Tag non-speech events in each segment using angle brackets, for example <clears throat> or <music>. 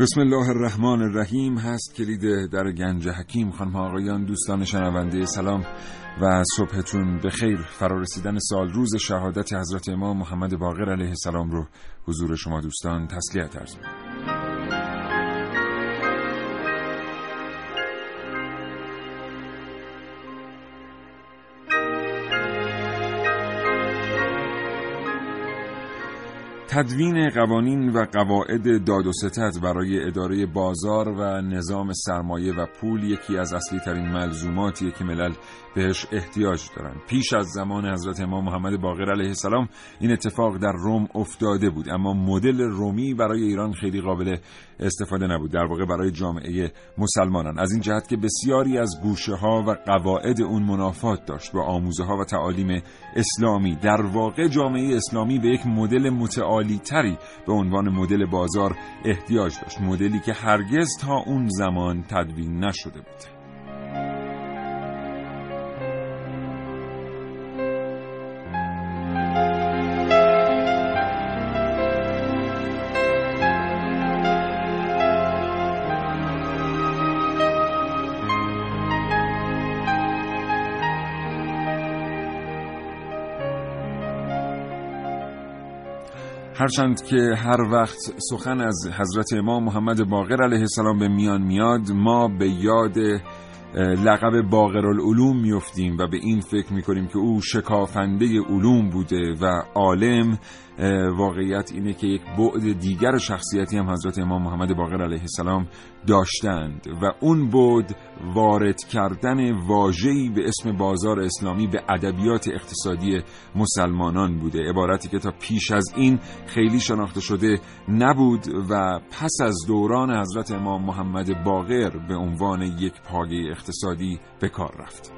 بسم الله الرحمن الرحیم هست کلید در گنج حکیم. خانم آقایان دوستان شنونده سلام و صبحتون به خیر فرارسیدن سال روز شهادت حضرت امام محمد باقر علیه السلام رو حضور شما دوستان تسلیت ارز تدوین قوانین و قواعد داد و ستد برای اداره بازار و نظام سرمایه و پول یکی از اصلی ترین ملزوماتیه که ملل بهش احتیاج دارن. پیش از زمان حضرت امام محمد باقر علیه السلام این اتفاق در روم افتاده بود اما مدل رومی برای ایران خیلی قابل استفاده نبود. در واقع برای جامعه مسلمانان. از این جهت که بسیاری از گوشه ها و قواعد اون منافات داشت با آموزه ها و تعالیم اسلامی. در واقع جامعه اسلامی به یک مدل متعالی تری به عنوان مدل بازار احتیاج داشت. مدلی که هرگز تا اون زمان تدوین نشده بود. هرچند که هر وقت سخن از حضرت امام محمد باقر علیه السلام به میان میاد ما به یاد لقب باقر العلوم میفتیم و به این فکر می‌کنیم که او شکافنده علوم بوده و عالم. واقعیت اینه که یک بعد دیگر شخصیتی هم حضرت امام محمد باقر علیه السلام داشتند و اون بعد وارد کردن واژه‌ای به اسم بازار اسلامی به ادبیات اقتصادی مسلمانان بوده. عبارتی که تا پیش از این خیلی شناخته شده نبود و پس از دوران حضرت امام محمد باقر به عنوان یک پایه اقتصادی به کار رفت.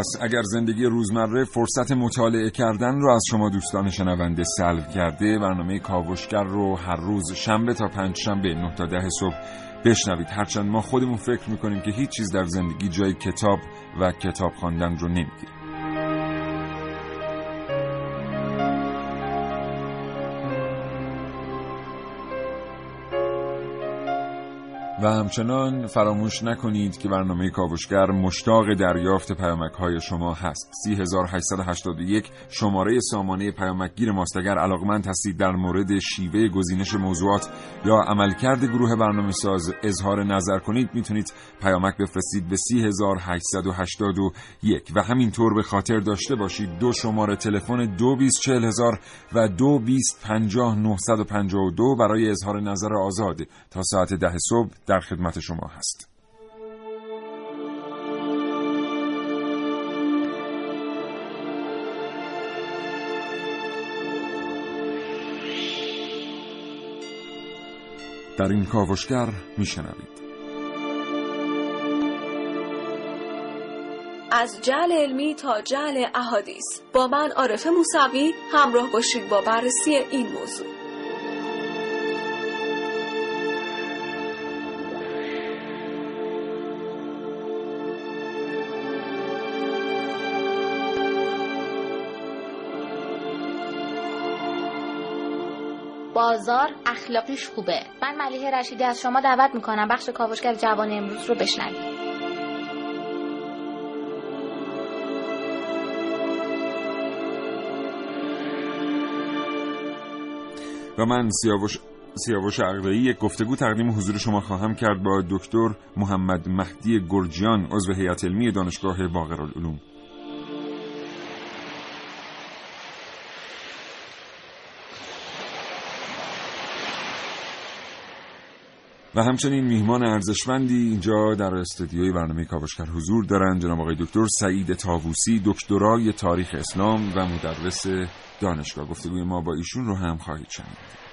پس اگر زندگی روزمره فرصت مطالعه کردن رو از شما دوستان شنونده سلب کرده برنامه کاوشگر رو هر روز شنبه تا پنج شنبه 9 تا ده صبح بشنوید. هرچند ما خودمون فکر می‌کنیم که هیچ چیز در زندگی جای کتاب و کتاب خواندن رو نمی‌گیره و همچنان فراموش نکنید که برنامه کاوشگر مشتاق دریافت پیامک های شما هست. 3881 شماره سامانه پیامکگیر ماست. اگر علاقمند هستید در مورد شیوه گزینش موضوعات یا عملکرد گروه برنامه ساز اظهار نظر کنید می‌تونید پیامک بفرستید به 3881 و همینطور به خاطر داشته باشید دو شماره تلفن 224000 و 2250 برای اظهار نظر آزاد. تا ساعت ده صبح در خدمت شما هست. در این کاوشگر میشنوید. از جعل علمی تا جعل احادیث با من عارف موسوی همراه باشید با بررسی این موضوع. بازار اخلاقیش خوبه. من ملیحه رشیدی از شما دعوت می‌کنم. بخش کاوشگر جوان امروز رو بشنوید. و من سیاوش سیاوش عقدایی یک گفتگو تقدیم حضور شما خواهم کرد با دکتر محمد مهدی گرجیان عضو هیئت علمی دانشگاه باقرالعلوم و همچنین میهمان ارزشمندی اینجا در استودیوی برنامه کاوشگر حضور دارند. جناب آقای دکتر سعید تاووسی دکترای تاریخ اسلام و مدرس دانشگاه. گفتگوی ما با ایشون رو هم خواهید شنید.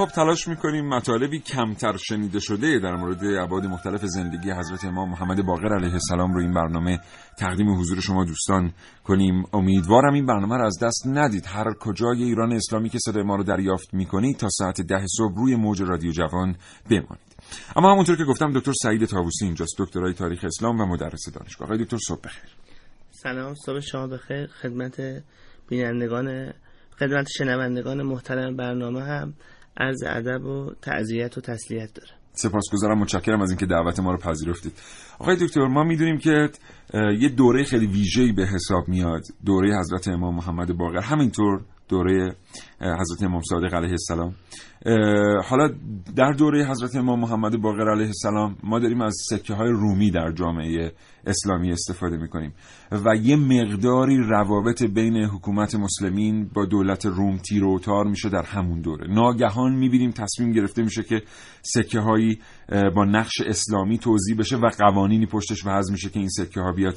خب تلاش می‌کنیم مطالبی کمتر شنیده شده در مورد ابعاد مختلف زندگی حضرت امام محمد باقر علیه السلام رو این برنامه تقدیم حضور شما دوستان کنیم. امیدوارم این برنامه رو از دست ندید. هر کجای ایران اسلامی که صدای ما رو دریافت می‌کنید تا ساعت ده صبح روی موج رادیو جوان بمانید. اما همونطور که گفتم دکتر سعید تاووسی اینجاست دکترای تاریخ اسلام و مدرس دانشگاه. آقای دکتر صبح بخیر. سلام صبح شما بخیر. خدمت بینندگان خدمت شنوندگان محترم برنامه هم. عرض ادب و تعذیت و تسلیت داره. سپاسگزارم متشکرم از اینکه دعوت ما رو پذیرفتید. آقای دکتر ما می‌دونیم که یه دوره خیلی ویژه‌ای به حساب میاد. دوره حضرت امام محمد باقر. همینطور دوره حضرت امام صادق علیه السلام. حالا در دوره حضرت امام محمد باقر علیه السلام ما داریم از سکه های رومی در جامعه اسلامی استفاده می‌کنیم و یه مقداری روابط بین حکومت مسلمین با دولت روم تیر و تار میشه در همون دوره. ناگهان می‌بینیم تصمیم گرفته میشه که سکه هایی با نقش اسلامی توضیح بشه و قوانینی پشتش وضع میشه که این سکه ها بیاد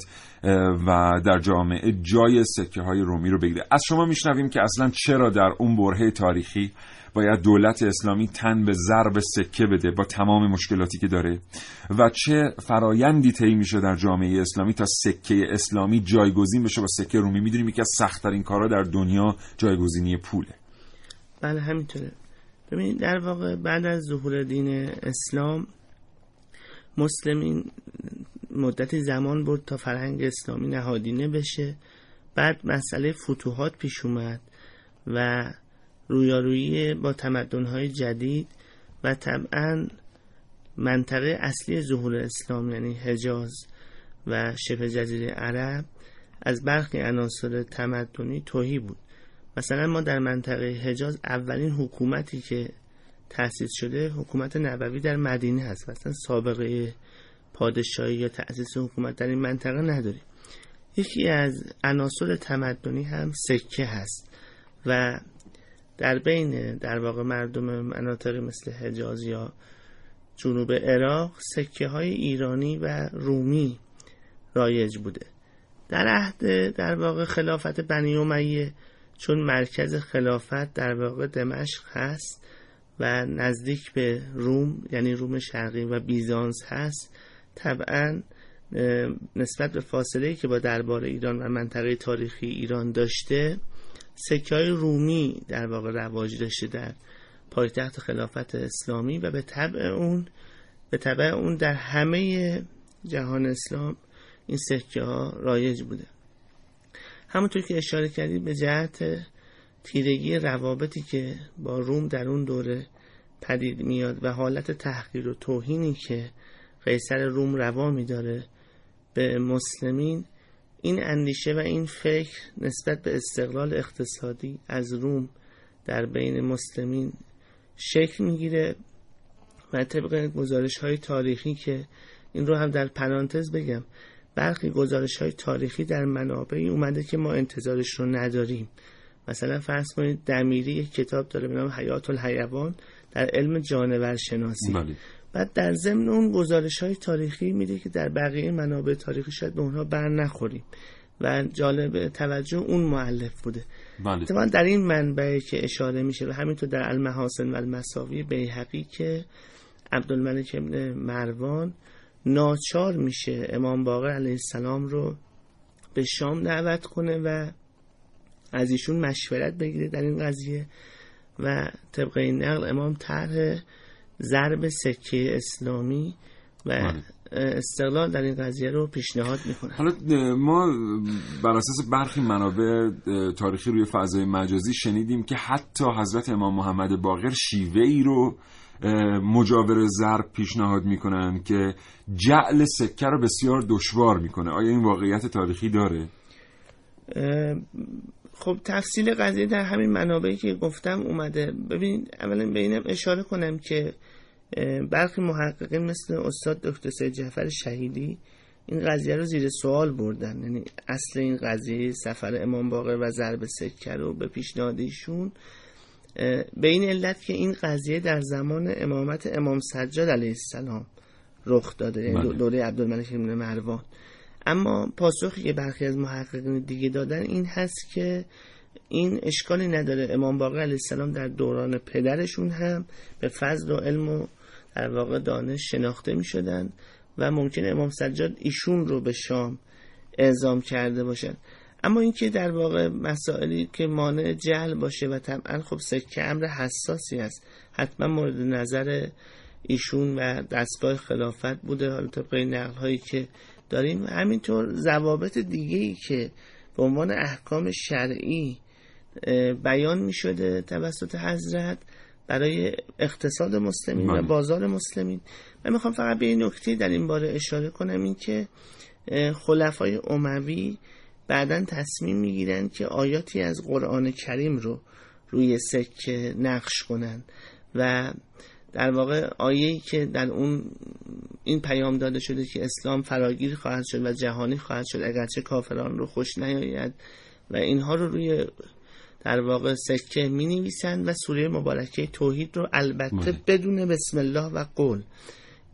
و در جامعه جای سکه های رومی رو بگیره. از شما میشنویم که اصلا چرا در اون برهه تاریخی باید دولت اسلامی تن به ضرب سکه بده با تمام مشکلاتی که داره و چه فرایندی طی میشه در جامعه اسلامی تا سکه اسلامی جایگزین بشه با سکه رومی. می‌دونیم یکی از سختترین کارا در دنیا جایگزینی پوله. بله همینطوره. ببینید در واقع بعد از ظهور دین اسلام مسلمین مدتی زمان برد تا فرهنگ اسلامی نهادینه بشه. بعد مسئله فتوحات پیش اومد و رویارویی با تمدن‌های جدید و طبعا منطقه اصلی ظهور اسلام یعنی حجاز و شبه جزیره عرب از برخی عناصر تمدنی توهی بود. مثلا ما در منطقه حجاز اولین حکومتی که تأسیس شده حکومت نبوی در مدینه هست. مثلا سابقه پادشاهی یا تأسیس حکومت در این منطقه نداریم. یکی از عناصر تمدنی هم سکه هست و در بین در واقع مردم مناطقی مثل حجاز یا جنوب عراق سکه های ایرانی و رومی رایج بوده. در عهد در واقع خلافت بنی امیه چون مرکز خلافت در واقع دمشق هست و نزدیک به روم یعنی روم شرقی و بیزانس هست طبعا نسبت به فاصله که با دربار ایران و منطقه تاریخی ایران داشته سکه های رومی در واقع رواج داشته در پایتخت خلافت اسلامی و به طبع اون به طبع اون در همه جهان اسلام این سکه ها رایج بوده. همونطور که اشاره کردید به جهت تیرگی روابطی که با روم در اون دوره پدید میاد و حالت تحقیر و توهینی که قیصر روم روا میداره به مسلمین این اندیشه و این فکر نسبت به استقلال اقتصادی از روم در بین مسلمین شکل می‌گیره و طبق گزارش های تاریخی که این رو هم در پرانتز بگم برخی گزارش های تاریخی در منابعی اومده که ما انتظارش رو نداریم مثلا فرض کنید دمیری یک کتاب داره به نام حیات الحیوان در علم جانور شناسی بله. بعد در ضمن اون گزارش های تاریخی میده که در بقیه منابع تاریخی شاید به اونها بر نخوریم و جالب توجه اون معلف بوده بله. در این منبعی که اشاره میشه و همینطور در المحاسن و المساوی بیحقی که عبدالملک ابن مروان ناچار میشه امام باقر علیه السلام رو به شام دعوت کنه و از ایشون مشورت بگیره در این قضیه و طبق این نقل امام طرح ضرب سکه اسلامی و بله. استقلال در این قضیه رو پیشنهاد می‌کنن حالا ما بر اساس برخی منابع تاریخی روی فضای مجازی شنیدیم که حتی حضرت امام محمد باقر شیوه ای رو مجاور ضرب پیشنهاد می‌کنن که جعل سکه رو بسیار دشوار می‌کنه آیا این واقعیت تاریخی داره؟ خب تفصیل قضیه در همین منابعی که گفتم اومده. ببین اولا به اینم اشاره کنم که برخی محققین مثل استاد دکتر سید جعفر شهیدی این قضیه رو زیر سوال بردن. یعنی اصل این قضیه سفر امام باقر و ضرب سکه رو به پیشنهاد ایشون به این علت که این قضیه در زمان امامت امام سجاد علیه السلام رخ داده. یعنی بله. دوره عبدالملک بن مروان. اما پاسخی که برخی از محققین دیگه دادن این هست که این اشکالی نداره. امام باقر علیه السلام در دوران پدرشون هم به فضل و علم و در واقع دانش شناخته می شدن و ممکن امام سجاد ایشون رو به شام اعزام کرده باشن. اما اینکه در واقع مسائلی که مانع جهل باشه و طبعا خب سکه امر حساسی است حتما مورد نظر ایشون و دستگاه خلافت بوده. حالا طبق نقل هایی که داریم همینطور ضوابط دیگه ای که به عنوان احکام شرعی بیان می شده توسط حضرت برای اقتصاد مسلمین و بله. بازار مسلمین من می‌خوام فقط به این نکته در این باره اشاره کنم این که خلفای اموی بعدا تصمیم می‌گیرن که آیاتی از قرآن کریم رو روی سکه نقش کنن و در واقع آیه‌ای که در اون این پیام داده شده که اسلام فراگیر خواهد شد و جهانی خواهد شد اگرچه کافران رو خوش نیاید و اینها رو روی در واقع سکه می نویسند و سوره مبارکه توحید رو البته بله. بدون بسم الله و قول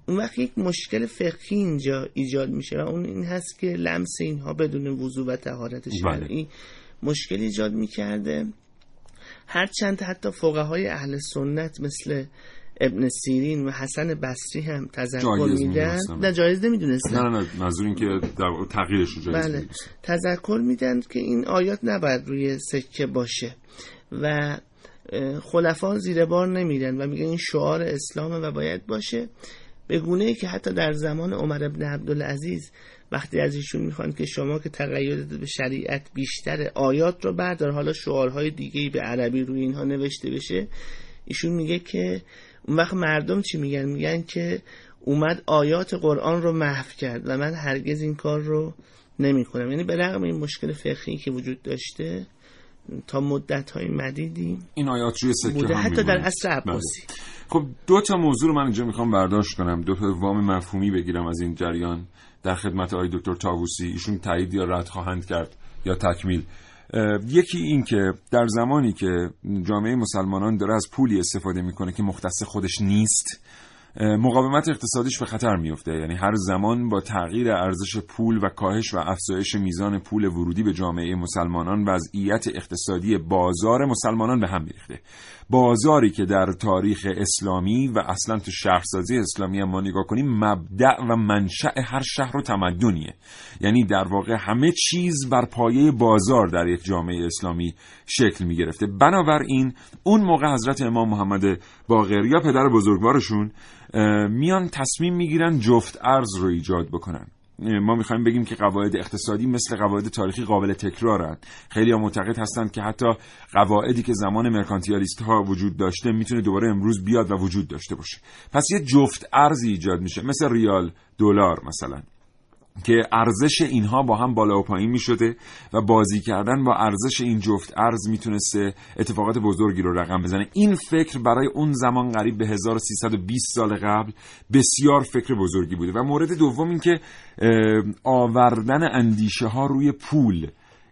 اون وقت یک مشکل فقهی اینجا ایجاد میشه و اون این هست که لمس اینها بدون وضوع و طهارت بله. شرعی مشکل ایجاد می‌کرده هرچند حتی فقهای اهل سنت مثل ابن سیرین و حسن بصری هم تذکر میدن. نه جایز نمی‌دونستن نه نه منظور این که در تغییرش جایز بله. تذکر میدن که این آیات نباید روی سکه باشه و خلفا زیر بار نمیرن و میگن این شعار اسلامه و باید باشه به گونه ای که حتی در زمان عمر ابن عبدالعزیز وقتی از ایشون می‌خوان که شما که تقیدت به شریعت بیشتر آیات رو بردار حالا شعارهای دیگه به عربی روی اینها نوشته بشه ایشون میگه که اون وقت مردم چی میگن؟ میگن که اومد آیات قرآن رو محو کرد و من هرگز این کار رو نمی کنم یعنی به رغم این مشکل فقهی که وجود داشته تا مدت های مدیدی این آیات روی سکه بوده. هم حتی در. عصر عباسی. خب دو تا موضوع رو من اینجا می‌خوام برداشت کنم. دو تا وام مفهومی بگیرم از این جریان. در خدمت آقای دکتر تاووسی ایشون تایید یا رد خواهند کرد یا تکمیل. یکی این که در زمانی که جامعه مسلمانان داره از پولی استفاده می‌کنه که مختص خودش نیست مقاومت اقتصادیش به خطر میفته یعنی هر زمان با تغییر ارزش پول و کاهش و افزایش میزان پول ورودی به جامعه مسلمانان وضعیت اقتصادی بازار مسلمانان به هم میریخته. بازاری که در تاریخ اسلامی و اصلا تو شهرسازی اسلامی هم ما نگاه کنیم مبدع و منشأ هر شهر و تمدنیه. یعنی در واقع همه چیز بر پایه بازار در یک جامعه اسلامی شکل می گرفته بنابراین اون موقع حضرت امام محمد باقر یا پدر بزرگوارشون میان تصمیم می‌گیرن جفت ارز رو ایجاد بکنن. ما می‌خوایم بگیم که قواعد اقتصادی مثل قواعد تاریخی قابل تکرارند خیلی ها معتقد هستند که حتی قواعدی که زمان مرکانتیالیست ها وجود داشته می‌تونه دوباره امروز بیاد و وجود داشته باشه. پس یه جفت ارزی ایجاد میشه مثل ریال دلار مثلا. که ارزش اینها با هم بالا و پایین می شده و بازی کردن با ارزش این جفت ارز می‌تونسته اتفاقات بزرگی رو رقم بزنه. این فکر برای اون زمان قریب به 1320 سال قبل بسیار فکر بزرگی بوده. و مورد دوم این که آوردن اندیشه ها روی پول.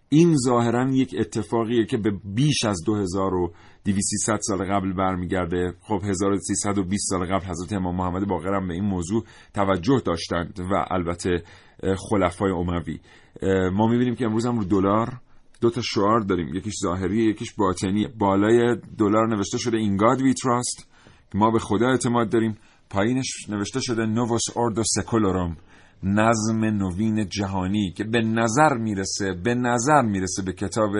این ظاهرا یک اتفاقیه که به بیش از 2200 سال قبل برمیگرده. خب 1320 سال قبل حضرت امام محمد باقر هم به این موضوع توجه داشتند و البته خلفای اموی ما می‌بینیم که امروز هم رو دلار دو تا شعار داریم. یکیش ظاهری یکیش باطنی بالای دلار نوشته شده این گاد وی تراست ما به خدا اعتماد داریم. پایینش نوشته شده نووس اوردو سکولوروم نظم نوین جهانی که به نظر می‌رسه به نظر می‌رسه به کتاب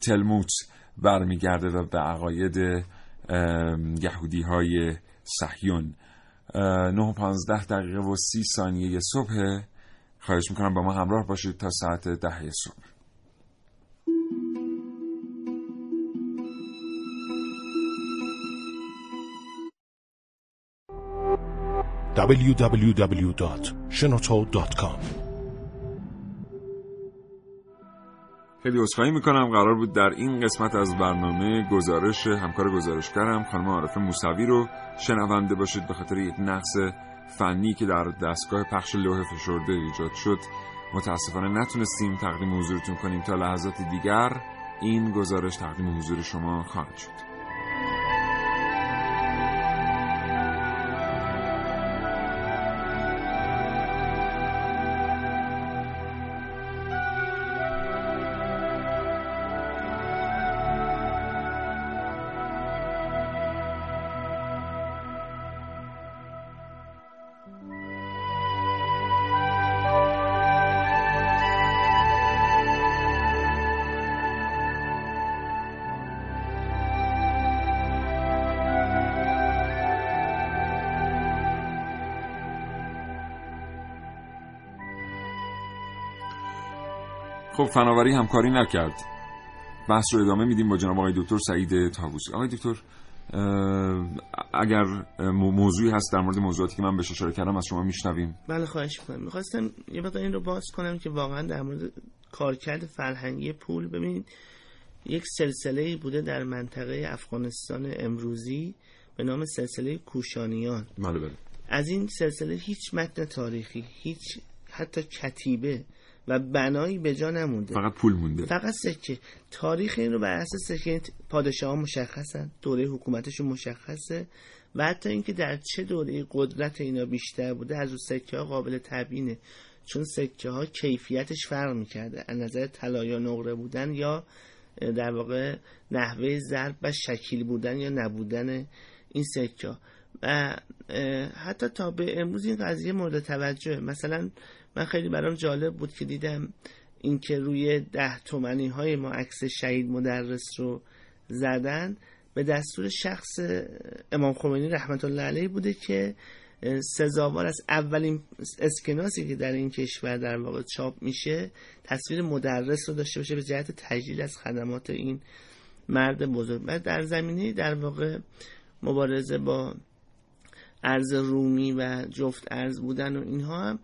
تلموت برمیگرده و به عقاید یهودی های صهیون. 9 و 15 دقیقه و 30 ثانیه صبح. خواهش می‌کنم با ما همراه باشید تا ساعت ده صبح. www.shenoto.com خیلی عذرخواهی می‌کنم. قرار بود در این قسمت از برنامه گزارش همکار گزارشگرم خانم عارف موسوی رو شنونده باشید به خاطر یک نقص فنی که در دستگاه پخش لوح فشرده ایجاد شد متاسفانه نتونستیم تقدیم حضورتون کنیم تا لحظات دیگر این گزارش تقدیم حضور شما خواهد شد. خب فناوری همکاری نکرد. بحث رو ادامه میدیم با جناب آقای دکتر سعید تاووسی آقای دکتر اگر موضوعی هست در مورد موضوعاتی که من بهش اشاره کردم از شما میشنویم. بله خواهش می‌کنم. می‌خواستم یه بقیه این رو باز کنم که واقعا در مورد کارکرد فرهنگی پول ببینید یک سلسله بوده در منطقه افغانستان امروزی به نام سلسله کوشانیان. بله بله. از این سلسله هیچ متن تاریخی هیچ حتی کتیبه و بنایی به جا نمونده. فقط پول مونده. فقط سکه. تاریخ این رو بر اساس سکه پادشاه ها مشخصن دوره حکومتشون مشخصه و حتی اینکه در چه دوره قدرت اینا بیشتر بوده از اون سکه ها قابل تبیینه. چون سکه ها کیفیتش فرق می‌کرده. از نظر طلا یا نقره بودن یا در واقع نحوه ضرب و شکیل بودن یا نبودن این سکه ها و حتی تا به امروز این قضیه مورد توجه مثلا من خیلی برام جالب بود که دیدم اینکه روی ده تومنی های ما عکس شهید مدرس رو زدن. به دستور شخص امام خمینی رحمت الله علیه بوده که سزاوار از اولین اسکناسی که در این کشور در واقع چاپ میشه تصویر مدرس رو داشته باشه به جهت تجلیل از خدمات این مرد بزرگ. و در زمینه در واقع مبارزه با ارز رومی و جفت ارز بودن و اینها هم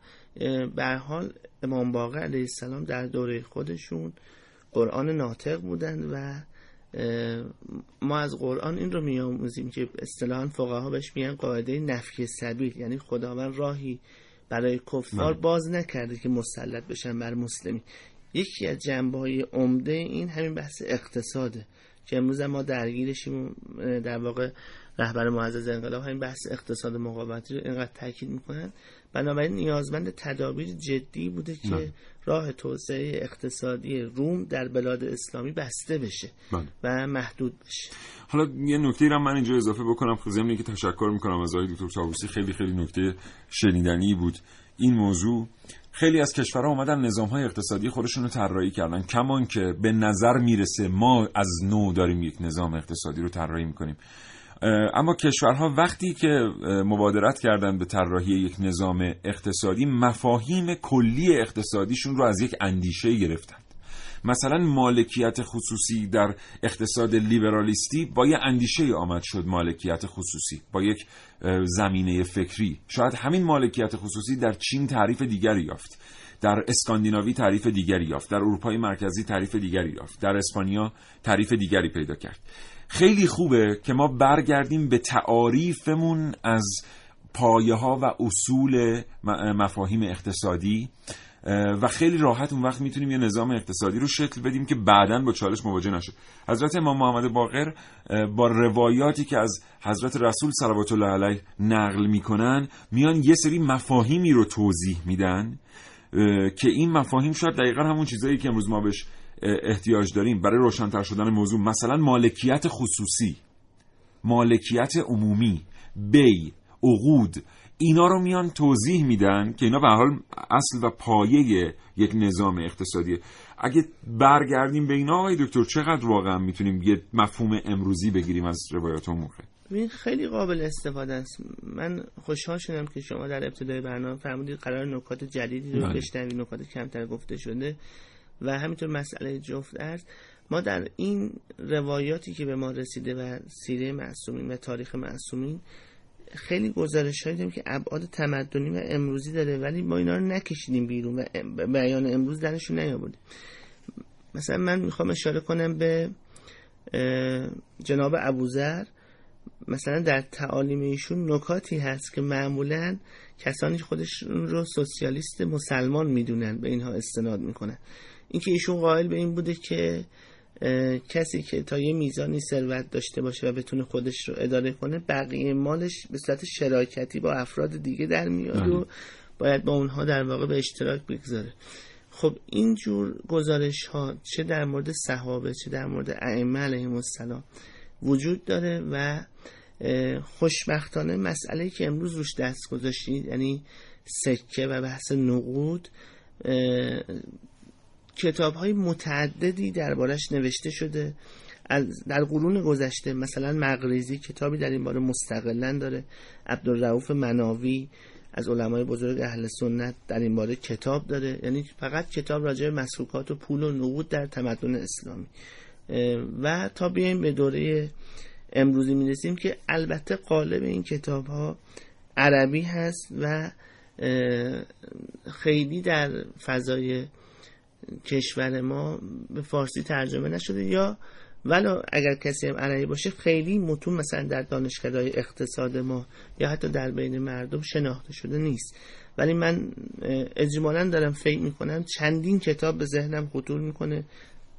به حال امام باقر علیه السلام در دوره خودشون قرآن ناطق بودند و ما از قرآن این رو میآموزیم که اصطلاحا فقها بهش میگن قاعده نفی سبیل یعنی خداوند راهی برای کفار باز نکرده که مسلط بشن بر مسلمی یکی از جنبه های عمده این همین بحث اقتصاده که امروز ما درگیرشیم در واقع رهبر معزز انقلاب همین بحث اقتصاد مقاومتی رو اینقدر تاکید می‌کنن. بنابراین نیازمند تدابیر جدی بوده که من. راه توسعه اقتصادی روم در بلاد اسلامی بسته بشه من. و محدود بشه. حالا یه نکته را من اینجا اضافه بکنم. خب ضمن که تشکر می‌کنم از آقای دکتر تابوسی خیلی خیلی نکته شنیدنی بود. این موضوع خیلی از کشورها اومدن نظام های اقتصادی خودشون رو طراحی کردن. کمان که به نظر می‌رسه ما از نو داریم یک نظام اقتصادی رو طراحی می‌کنیم. اما کشورها وقتی که مبادرت کردند به طراحی یک نظام اقتصادی مفاهیم کلی اقتصادیشون رو از یک اندیشه گرفتند مثلا مالکیت خصوصی در اقتصاد لیبرالیستی با یه اندیشه آمد شد مالکیت خصوصی با یک زمینه فکری. شاید همین مالکیت خصوصی در چین تعریف دیگری یافت در اسکاندیناوی تعریف دیگری یافت در اروپای مرکزی تعریف دیگری یافت در اسپانیا تعریف دیگری پیدا کرد. خیلی خوبه که ما برگردیم به تعاریفمون از پایه ها و اصول مفاهیم اقتصادی و خیلی راحت اون وقت می‌تونیم یه نظام اقتصادی رو شکل بدیم که بعدا با چالش مواجه نشه. حضرت امام محمد باقر با روایاتی که از حضرت رسول صلوات الله علیه نقل می‌کنن میان یه سری مفاهیمی رو توضیح میدن که این مفاهیم شاید دقیقا همون چیزایی که امروز ما بهش احتیاج داریم. برای روشنتر شدن موضوع مثلا مالکیت خصوصی مالکیت عمومی بی عقود اینا رو میان توضیح میدن که اینا به حال اصل و پایه یک نظام اقتصادیه. اگه برگردیم به اینا آقای دکتر چقدر واقعا می‌تونیم یه مفهوم امروزی بگیریم از روایات اون موقع؟ این خیلی قابل استفاده است. من خوشحال شدم که شما در ابتدای برنامه فرمودید قرار نکات جدیدی رو بله. بشنوید نکات کمتر گفته شده. و همینطور مسئله جفت ارز ما در این روایاتی که به ما رسیده و سیره معصومین و تاریخ معصومین خیلی گزارش هایی داریم که ابعاد تمدنی و امروزی داره ولی ما اینا رو نکشیدیم بیرون و بیان امروز درشون نیاوردیم. مثلا من می‌خوام اشاره کنم به جناب ابوذر. مثلا در تعالیم ایشون نکاتی هست که معمولا کسانی خودشون رو سوسیالیست مسلمان می‌دونن به اینها استناد می‌کنن. اینکه ایشون قائل به این بوده که کسی که تا یه میزانی ثروت داشته باشه و بتونه خودش رو اداره کنه بقیه مالش به صورت شراکتی با افراد دیگه در میاد و باید با اونها در واقع به اشتراک بگذاره. خب این جور گزارش ها چه در مورد صحابه چه در مورد ائمه علیهم السلام وجود داره و خوشبختانه مسئله که امروز روش دست گذاشتید یعنی سکه و بحث نقود کتاب های متعددی دربارش نوشته شده. از در قرون گذشته مثلا مغریزی کتابی در این باره مستقلا داره. عبدالرؤوف مناوی از علمای بزرگ اهل سنت در این باره کتاب داره. یعنی فقط کتاب راجع به مسروقات و پول و نقود در تمدن اسلامی. و تا بیایم به دوره امروزی می‌رسیم که البته قالب این کتاب ها عربی هست و خیلی در فضای کشور ما به فارسی ترجمه نشده یا ولی اگر کسی هم عربی باشه خیلی متون مثلا در دانشکدهای اقتصاد ما یا حتی در بین مردم شناخته شده نیست ولی من اجمالا دارم فکر می‌کنم چندین کتاب به ذهنم خطور می‌کنه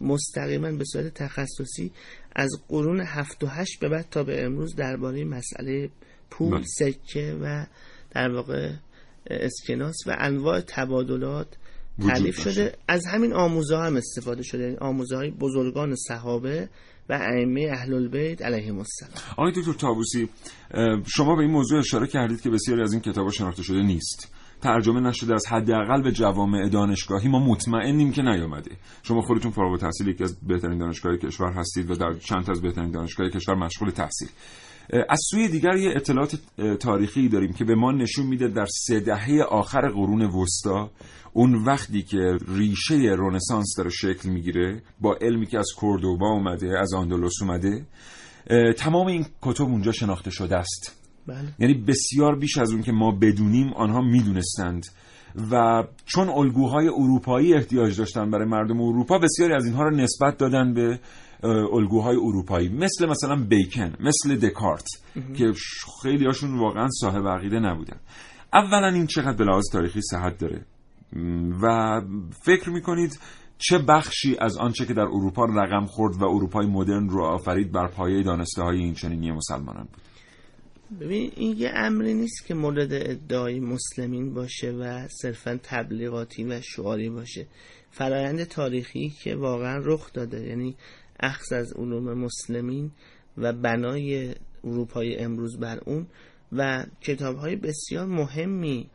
مستقیما به صورت تخصصی از قرون هفت و هشت به بعد تا به امروز درباره مسئله پول بله. سکه و در واقع اسکناس و انواع تبادلات داشته. شده. از همین آموزه هم استفاده شده. یعنی آموزه های بزرگان صحابه و ائمه اهل البیت علیهم السلام. آقای دکتر تابوسی شما به این موضوع اشاره کردید که بسیاری از این کتابا شناخته شده نیست. ترجمه نشده از حداقل به جوامع دانشگاهی. ما مطمئنیم که نیامده. شما خودتون فارغ التحصیل یکی از بهترین دانشگاه کشور هستید و در چند از بهترین دانشگاه کشور مشغول تحصیل. از سوی دیگر یه اطلاعات تاریخی داریم که به ما نشون میده در سه دهه آخر قرون وسطا اون وقتی که ریشه رنسانس داره شکل می‌گیره با علمی که از کوردوبا اومده از آندلس اومده تمام این کتب اونجا شناخته شده است. بله. یعنی بسیار بیش از اون که ما بدونیم آنها می‌دونستند. و چون الگوهای اروپایی احتیاج داشتن برای مردم اروپا بسیاری از اینها رو نسبت دادن به الگوهای اروپایی مثل مثلا بیکن مثل دکارت که خیلی هاشون واقعا صاحب عقیده نبودن. اولا این چقدر به لحاظ تاریخی صحت داره. و فکر می‌کنید چه بخشی از آنچه که در اروپا رقم خورد و اروپای مدرن رو آفرید بر پایه دانسته های این چنینی مسلمانان بود؟ ببین این یه امری نیست که مورد ادعای مسلمین باشه و صرفا تبلیغاتی و شعاری باشه. فرایند تاریخی که واقعا رخ داده یعنی اخذ از علوم مسلمین و بنای اروپای امروز بر اون و کتاب های بسیار مهمی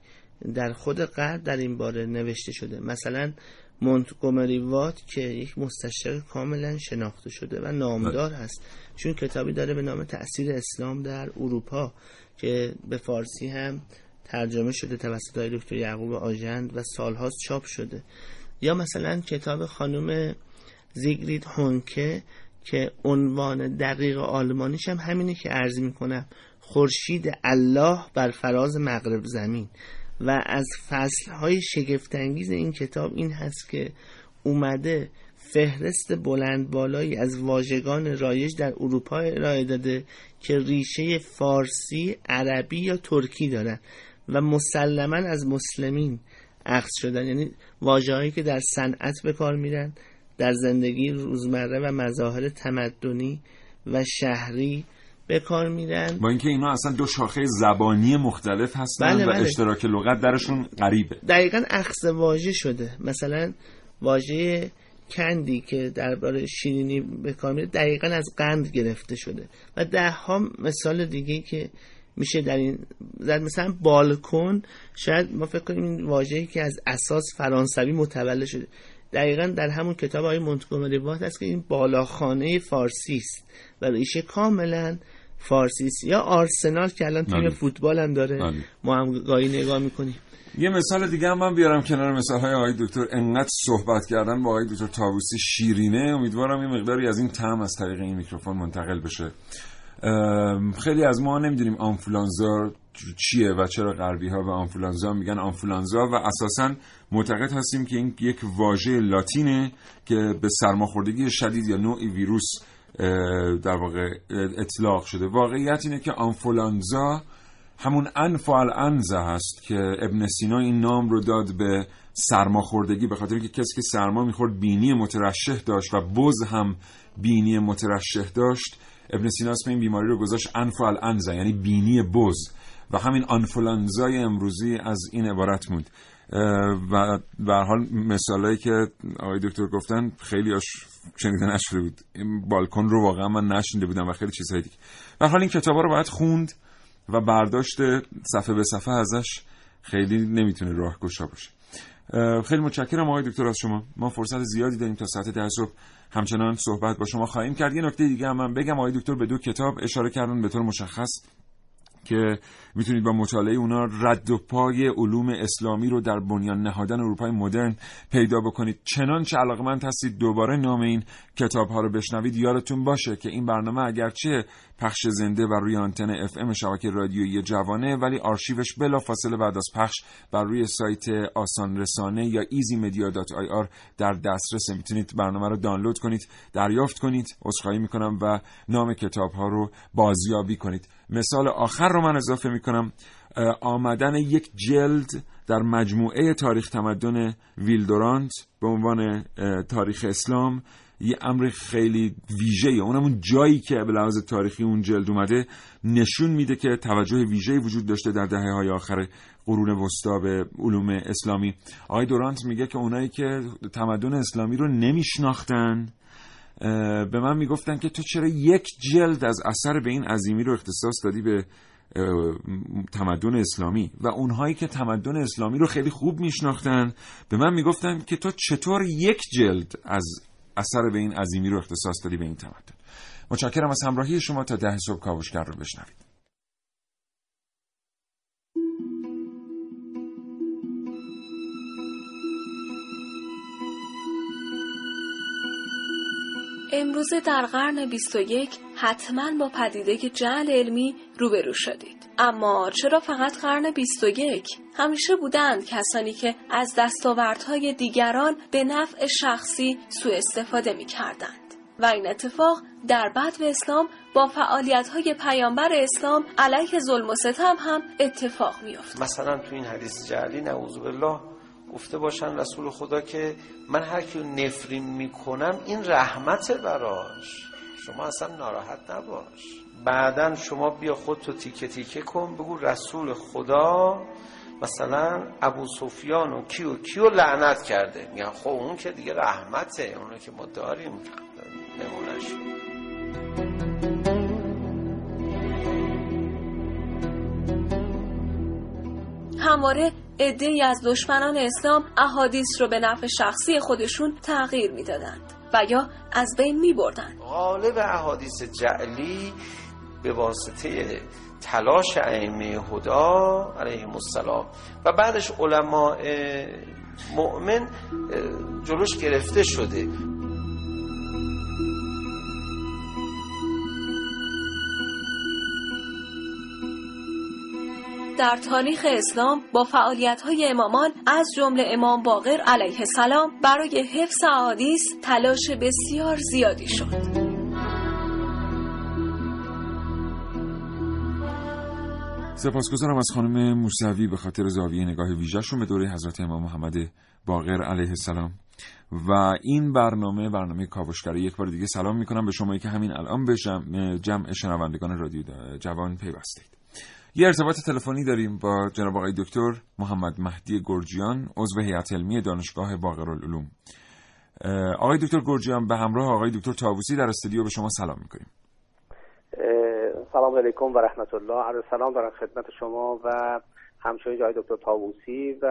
در خود غرب در این باره نوشته شده. مثلا مونتگومری وات که یک مستشرق کاملا شناخته شده و نامدار هست. چون کتابی داره به نام تأثیر اسلام در اروپا که به فارسی هم ترجمه شده توسط آقای دکتر یعقوب آژند و سالهاست چاپ شده. یا مثلا کتاب خانم زیگرید هونکه که عنوان دقیق آلمانیش هم همینه که عرض می‌کنم خورشید الله بر فراز مغرب زمین. و از فصلهای شگفتانگیز این کتاب این هست که اومده فهرست بلند بالایی از واژگان رایج در اروپا ارائه داده که ریشه فارسی، عربی یا ترکی دارن و مسلما از مسلمین اخذ شدن. یعنی واژه‌هایی که در صنعت به کار میرن در زندگی روزمره و مظاهر تمدنی و شهری به کار میرن. با اینکه اینا اصلا دو شاخه زبانی مختلف هستن بله، و بله. اشتراک لغت درشون غریبه. دقیقا اخذ واژه شده. مثلا واژه کندی که درباره شیرینی به کار میره دقیقا از قند گرفته شده. و ده ها مثال دیگه که میشه در این زد مثلا بالکن. شاید ما فکر کنیم این واژه‌ای که از اساس فرانسوی متولد شده. دقیقا در همون کتاب های مونتگومری وات هست که این بالاخانه فارسی است. و ریشه کاملا فارسی است. یا آرسنال که الان تیم بله. فوتبال هم داره. بله. ما هم گاهی نگاه می‌کنیم. یه مثال دیگه هم من بیارم کنار مثال های آقای دکتر. انقدر صحبت کردن با آقای دکتر تاووسی شیرینه. امیدوارم یه مقداری از این طعم از طریق این میکروفون منتقل بشه. خیلی از ما نمی‌دونیم آنفولانزا چیه و چرا غربی ها به آنفولانزا میگن آنفولانزا و اساسا معتقد هستیم که این یک واژه لاتینه که به سرماخوردگی شدید یا نوعی ویروس در واقع اطلاق شده. واقعیت اینه که آنفولانزا همون انفال انزه هست که ابن سینا این نام رو داد به سرماخوردگی به خاطر اینکه کسی که سرما می‌خورد بینی مترشح داشت و بز هم بینی مترشح داشت. ابن سینا اسم این بیماری رو گذاشت انفال انزه یعنی بینی بز. و همین آنفولانزای امروزی از این عبارت بود و به حال مثالایی که آقای دکتر گفتن خیلی هاش شنیده نشده بود. این بالکن رو واقعا من نشنیده بودم و خیلی چیزهای دیگه. به حال این کتابا رو باید خوند و برداشت صفحه به صفحه ازش خیلی نمی‌تونه راهگشا باشه. اه، خیلی متشکرم آقای دکتر از شما. ما فرصت زیادی داریم تا ساعت ده صبح همچنان صحبت با شما خواهیم کرد. یه نکته دیگه هم من بگم. آقای دکتر به دو کتاب اشاره کردن به طور مشخص که می‌تونید با مطالعه اونا رد و پای علوم اسلامی رو در بنیان نهادن اروپای مدرن پیدا بکنید. چنانچه علاقمند هستید دوباره نام این کتاب ها رو بشنوید یادتون باشه که این برنامه اگرچه پخش زنده و روی آنتن اف ام شبکه رادیویی جوانه ولی آرشیوش بلا فاصله بعد از پخش بر روی سایت آسان رسانه یا easymedia.ir در دسترس. می‌تونید برنامه رو دانلود کنید دریافت کنید عذرخواهی می‌کنم و نام کتاب ها رو بازیابی کنید. مثال آخر رو من اضافه می‌کنم. آمدن یک جلد در مجموعه تاریخ تمدن ویلدورانت به عنوان تاریخ اسلام یه امر خیلی ویژه اونم اون جایی که به لحاظ تاریخی اون جلد اومده نشون میده که توجه ویژه‌ای وجود داشته در دهه های آخر قرون وسطا به علوم اسلامی. آقای دورانت میگه که اونایی که تمدن اسلامی رو نمیشناختن به من می‌گفتن که تو چرا یک جلد از اثر به این عظیمی رو اختصاص دادی به تمدن اسلامی؟ و اونهایی که تمدن اسلامی رو خیلی خوب میشناختن به من می‌گفتن که تو چطور یک جلد از اثر به این عظیمی رو اختصاص دادی به این تمدن؟ متشکرم از همراهی شما تا ده صبح کاوشگر رو بشنوید. امروزه در قرن 21 حتما با پدیده جعل علمی روبرو شدید. اما چرا فقط قرن 21 همیشه بودند کسانی که از دستاوردهای دیگران به نفع شخصی سوء استفاده می کردند و این اتفاق در بدو اسلام با فعالیت‌های پیامبر اسلام علیه ظلم و ستم هم اتفاق می‌افتاد. مثلا تو این حدیث جعلی نعوذ بالله گفته باشن رسول خدا که من هر کیو نفرین می‌کنم این رحمت براش. شما اصلا ناراحت نباش. بعدا شما بیا خودتو تیکه تیکه کن بگو رسول خدا مثلا ابو سفیان و کیو کیو لعنت کرده؟ میگن خب اون که دیگه رحمته اونو که ما داریم. نمونش همواره عدهای از دشمنان اسلام احادیث رو به نفع شخصی خودشون تغییر می‌دادند و یا از بین میبردند. غالب احادیث جعلی به واسطه تلاش ائمه هدا علیهم السلام و بعدش علماء مؤمن جلوش گرفته شده. در تاریخ اسلام با فعالیت‌های امامان از جمله امام باقر علیه السلام برای حفظ احادیث تلاش بسیار زیادی شد. سپاسگزارم از خانم موسوی به خاطر زاویه نگاه ویژهشون به دوره حضرت امام محمد باقر علیه السلام. و این برنامه برنامه کاوشگری یک بار دیگه سلام می‌کنم. به شمایی که همین الان به جمع, شنوندگان رادیو جوان پیوستید. یه ارتباط تلفنی داریم با جناب آقای دکتر محمد مهدی گرجیان عضو هیئت علمی دانشگاه باقرالعلوم. آقای دکتر گرجیان به همراه آقای دکتر تابوسی در استودیو به شما سلام می‌کنیم. سلام علیکم و رحمت الله. عرض سلام دارم خدمت شما و همچنین جای دکتر تاووسی و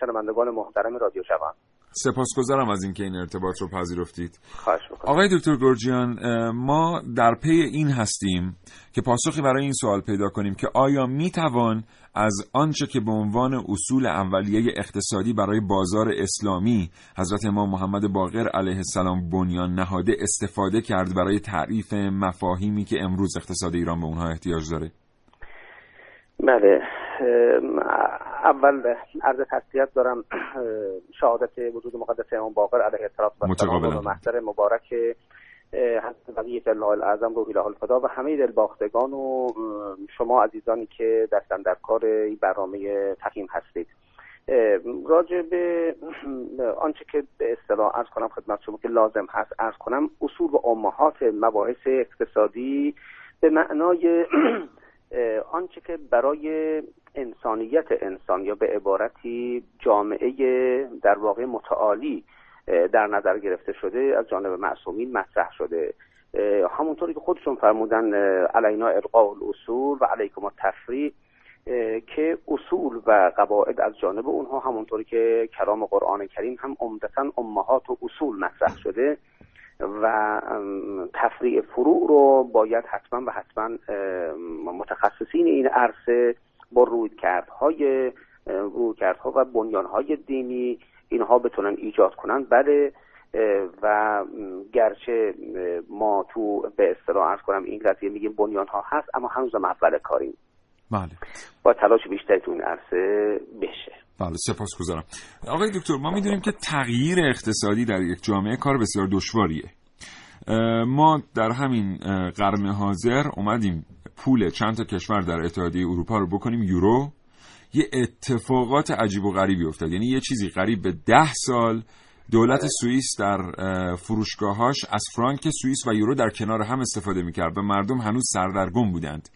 شنوندگان محترم رادیو جوان. سپاسگزارم از اینکه این ارتباط رو پذیرفتید. خواهش آقای دکتر گرجیان ما در پی این هستیم که پاسخی برای این سوال پیدا کنیم که آیا می توان از آنچه که به عنوان اصول اولیه اقتصادی برای بازار اسلامی حضرت امام محمد باقر علیه السلام بنیان نهاده استفاده کرد برای تعریف مفاهیمی که امروز اقتصاد ایران به اونها احتیاج داره؟ بله اول عرض تسلیت دارم شهادت وجود مقدس امام باقر علیه السلام و محضر مبارک حضرت بقیه الله الاعظم روحی له الفدا و همه دلباختگان و شما عزیزانی که دستن در کار این برنامه تقیم هستید. راجع به آنچه که به اصطلاح ارز کنم خدمت شما که لازم هست ارز کنم اصول و امهات مباحث اقتصادی به معنای آنچه که برای انسانیت انسان یا به عبارتی جامعه در واقع متعالی در نظر گرفته شده از جانب معصومین مطرح شده. همونطوری که خودشون فرمودن علینا القاء الاصول و علیکم التفریق که اصول و قواعد از جانب اونها همونطوری که کلام قرآن کریم هم عمدتا امهات و اصول مطرح شده و تفریع فروع رو باید حتما و حتما متخصصین این عرصه با رویکردهای رویکردها و بنیانهای دینی اینها بتونن ایجاد کنن. بله و گرچه ما تو به اصطلاح ارز کنم این قضیه میگیم بنیان ها هست اما هنوز هم اول کاریم. بله. با تلاش بیشتری تو این عرصه بشه. بله سپاس گذارم آقای دکتر ما می‌دونیم که تغییر اقتصادی در یک جامعه کار بسیار دشواریه. ما در همین قرن حاضر اومدیم پول چند تا کشور در اتحادیه اروپا رو بکنیم یورو یه اتفاقات عجیب و غریبی افتاد. یعنی یه چیزی قریب به ده سال دولت سوئیس در فروشگاهاش از فرانک سوئیس و یورو در کنار هم استفاده می‌کرد و مردم هنوز سردرگم بودند.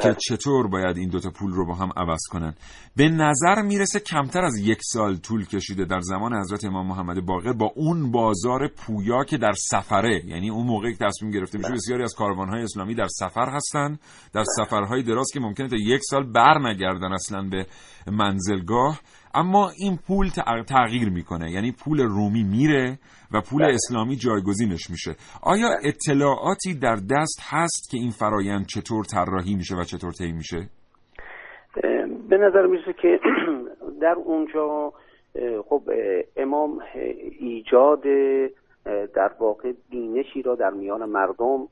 که بله. چطور باید این دوتا پول رو با هم عوض کنن به نظر می‌رسه کمتر از یک سال طول کشیده در زمان حضرت امام محمد باقر با اون بازار پویا که در سفره یعنی اون موقعی که تصمیم گرفته میشه بله. بسیاری از کاروانهای اسلامی در سفر هستن در سفرهای دراز که ممکنه تا یک سال بر نگردن اصلا به منزلگاه اما این پول تغییر می‌کنه یعنی پول رومی میره و پول بله. اسلامی جایگزینش میشه آیا. اطلاعاتی در دست هست که این فرایند چطور طراحی میشه و چطور طی میشه به نظر میشه که <clears throat> در اونجا خب امام ایجاد در واقع بینشی را در میان مردم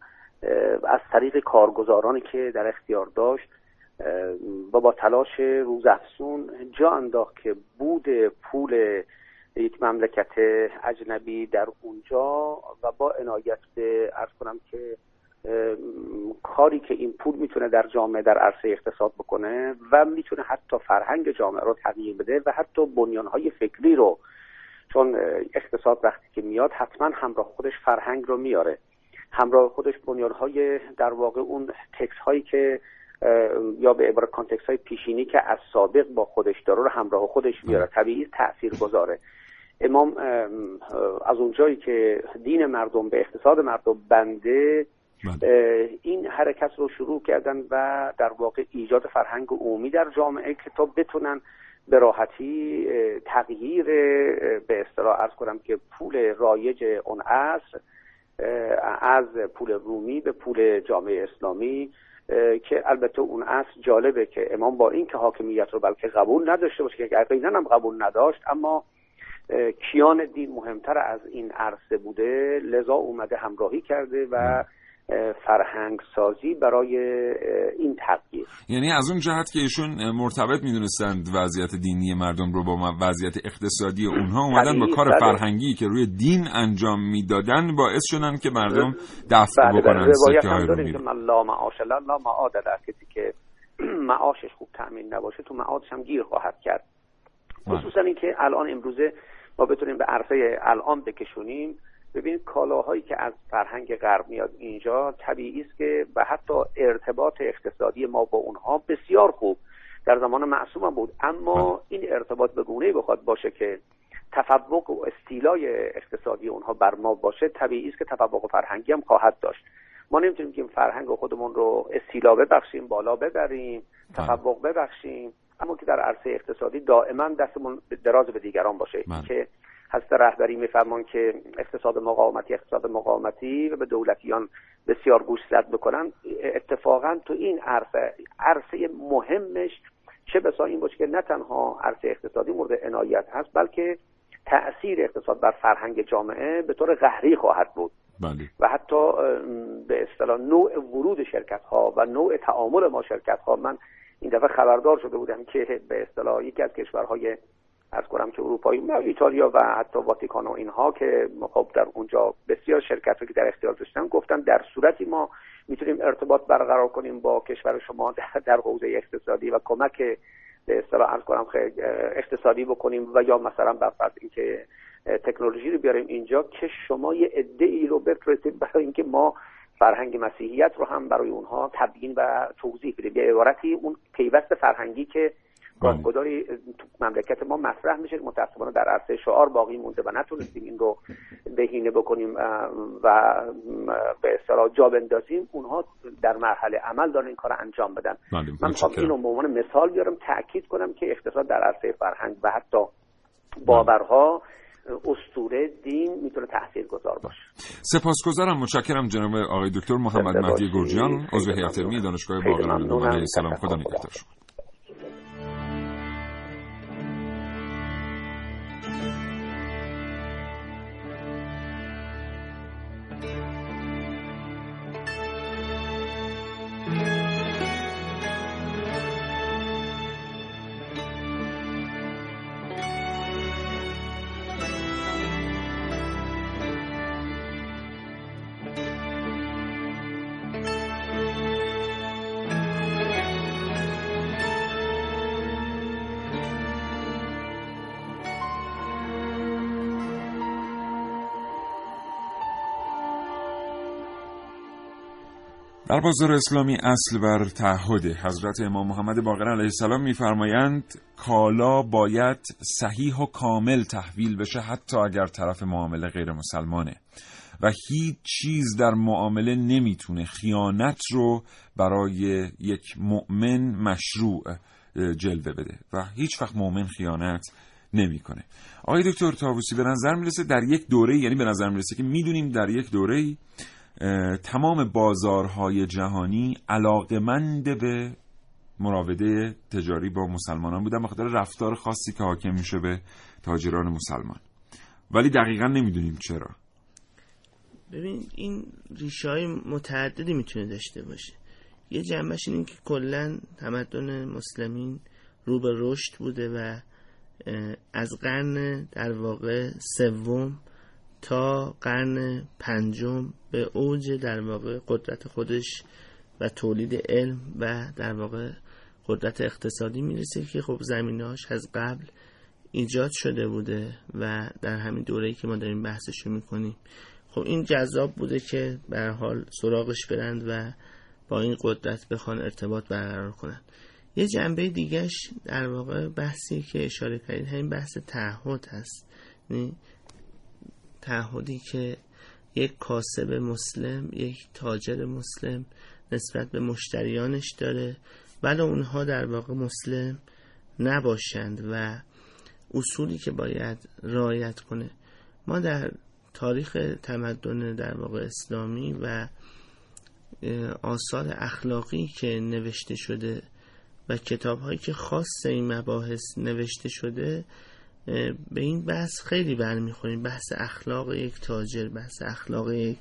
از طریق کارگزارانی که در اختیار داشت و با تلاش روزافزون جا انداخت که بود پول یک مملکت اجنبی در اونجا و با عنایت به ارز کنم که کاری که این پول می‌تونه در جامعه در عرصه اقتصاد بکنه و می‌تونه حتی فرهنگ جامعه رو تغییر بده و حتی بنیانهای فکری رو چون اقتصاد وقتی که میاد حتما همراه خودش فرهنگ رو میاره. همراه خودش بنیانهای در واقع اون تکس هایی که یا به عبارت کانتکس های پیشینی که از سابق با خودش داره رو همراه خودش میاره. طبیعی تاثیر گذاره امام از اونجایی که دین مردم به اقتصاد مردم بنده بله. این حرکت رو شروع کردن و در واقع ایجاد فرهنگ عمومی در جامعه که تا بتونن به راحتی تغییر به اصطلاح ارز کنم که پول رایج اون عصر از پول رومی به پول جامعه اسلامی که البته اون اصل جالبه که امام با این که حاکمیت رو بلکه قبول نداشته باشه که یقینا هم قبول نداشت اما کیان دین مهمتر از این عرصه بوده لذا اومده همراهی کرده و فرهنگ سازی برای این تغییر. یعنی از اون جهت که ایشون مرتبط می‌دونستند وضعیت دینی مردم رو با وضعیت اقتصادی اونها اومدن با کار بله. فرهنگی که روی دین انجام می‌دادن باعث شدن که مردم دفع بله, بله. بکنن روایت هم داریم که من لا معاش لا معاد در کسی که <clears throat> معاشش خوب تأمین نباشه تو معادش هم گیر خواهد کرد. خصوصا اینکه الان امروزه ما بتونیم به عرصه الان بکشونیم. ببینید کالاهایی که از فرهنگ غرب میاد اینجا طبیعی است که و حتی ارتباط اقتصادی ما با اونها بسیار خوب در زمان معصوم بود اما این ارتباط به گونه بخواد باشه که تفوق و استیلای اقتصادی اونها بر ما باشه طبیعی است که تفوق فرهنگی هم خواهد داشت ما نمی‌تونیم که فرهنگ خودمون رو استیلا ببخشیم بالا ببریم بله. تفوق ببخشیم اما که در عرصه اقتصادی دائما دستمون دراز به دیگران باشه بله. که هست رهبری میفرمان که اقتصاد مقاومتی اقتصاد مقاومتی و به دولتیان بسیار گوش زد بکنن. اتفاقا تو این عرصه عرصه مهمش چه بسا این باشه که نه تنها عرصه اقتصادی مورد عنایت هست بلکه تأثیر اقتصاد بر فرهنگ جامعه به طور قهری خواهد بود. بله. و حتی به اصطلاح نوع ورود شرکت ها و نوع تعامل ما شرکت ها من این دفعه خبردار شده بودم که به اصطلاح یکی از کشورهای از کنم که اروپایی ایتالیا و حتی واتیکان و اینها که خب در اونجا بسیار شرکت که در اختیار داشتن گفتن در صورتی ما می‌تونیم ارتباط برقرار کنیم با کشور شما در حوزه اقتصادی و کمک به اصطلاح از کنم اقتصادی بکنیم و یا مثلا بر فرض اینکه تکنولوژی رو بیاریم اینجا که شما یه عده ای رو بفرستید برای اینکه ما فرهنگ مسیحیت رو هم برای اونها تبیین و توضیح بدیم. به عبارتی اون پیوست فرهنگی که گاهگداری تو مملکت ما مطرح میشه متاسفانه در عرصه شعار باقی مونده و نتونستیم این رو بهینه بکنیم و به اصطلاح جا بندازیم. اونها در مرحله عمل دارن این کار انجام بدن. بله، من می‌خوام اینو به عنوان مثال بیارم تاکید کنم که اقتصاد در عرصه فرهنگ و حتی باورها استوره دین می‌تونه تاثیر گذار باشه سپاسگزارم. متشکرم جناب آقای دکتر محمد مهدی گرجیان عضو هیئت علمی دانشگاه باقر علیه السلام. خدا نگهدار در بازار اسلامی اصل بر تعهد حضرت امام محمد باقر علیه السلام میفرمایند کالا باید صحیح و کامل تحویل بشه حتی اگر طرف معامله غیر مسلمانه و هیچ چیز در معامله نمی‌تونه خیانت رو برای یک مؤمن مشروع جلوه بده و هیچ وقت مؤمن خیانت نمی‌کنه. آقای دکتر تاووسی به نظر می‌رسه در یک دوره یعنی به نظر می‌رسه که می‌دونیم در یک دوره تمام بازارهای جهانی علاقمند به مراوده تجاری با مسلمانان بودن بخاطر رفتار خاصی که حاکم میشه به تاجران مسلمان. ولی دقیقا نمی‌دونیم چرا. ببین این ریشه های متعددی می‌تونه داشته باشه. یه جنبش این که کلا تمدن مسلمین رو به رشد بوده و از قرن در واقع سوم تا قرن پنجم به اوج در واقع قدرت خودش و تولید علم و در واقع قدرت اقتصادی می‌رسه که خب زمیناش از قبل ایجاد شده بوده و در همین دوره‌ای که ما داریم بحثش رو می‌کنیم. خب این جذاب بوده که به حال سراغش برند و با این قدرت بخوان ارتباط برقرار کنند یه جنبه دیگهش در واقع بحثی که اشاره کردید همین بحث تعهد هست. یعنی تعهدی که یک کاسب مسلم یک تاجر مسلم نسبت به مشتریانش داره. ولی اونها در واقع مسلم نباشند و اصولی که باید رعایت کنه. ما در تاریخ تمدن در واقع اسلامی و آثار اخلاقی که نوشته شده و کتاب هایی که خاص این مباحث نوشته شده به این بحث خیلی برمیخوریم. بحث اخلاق یک تاجر بحث اخلاق یک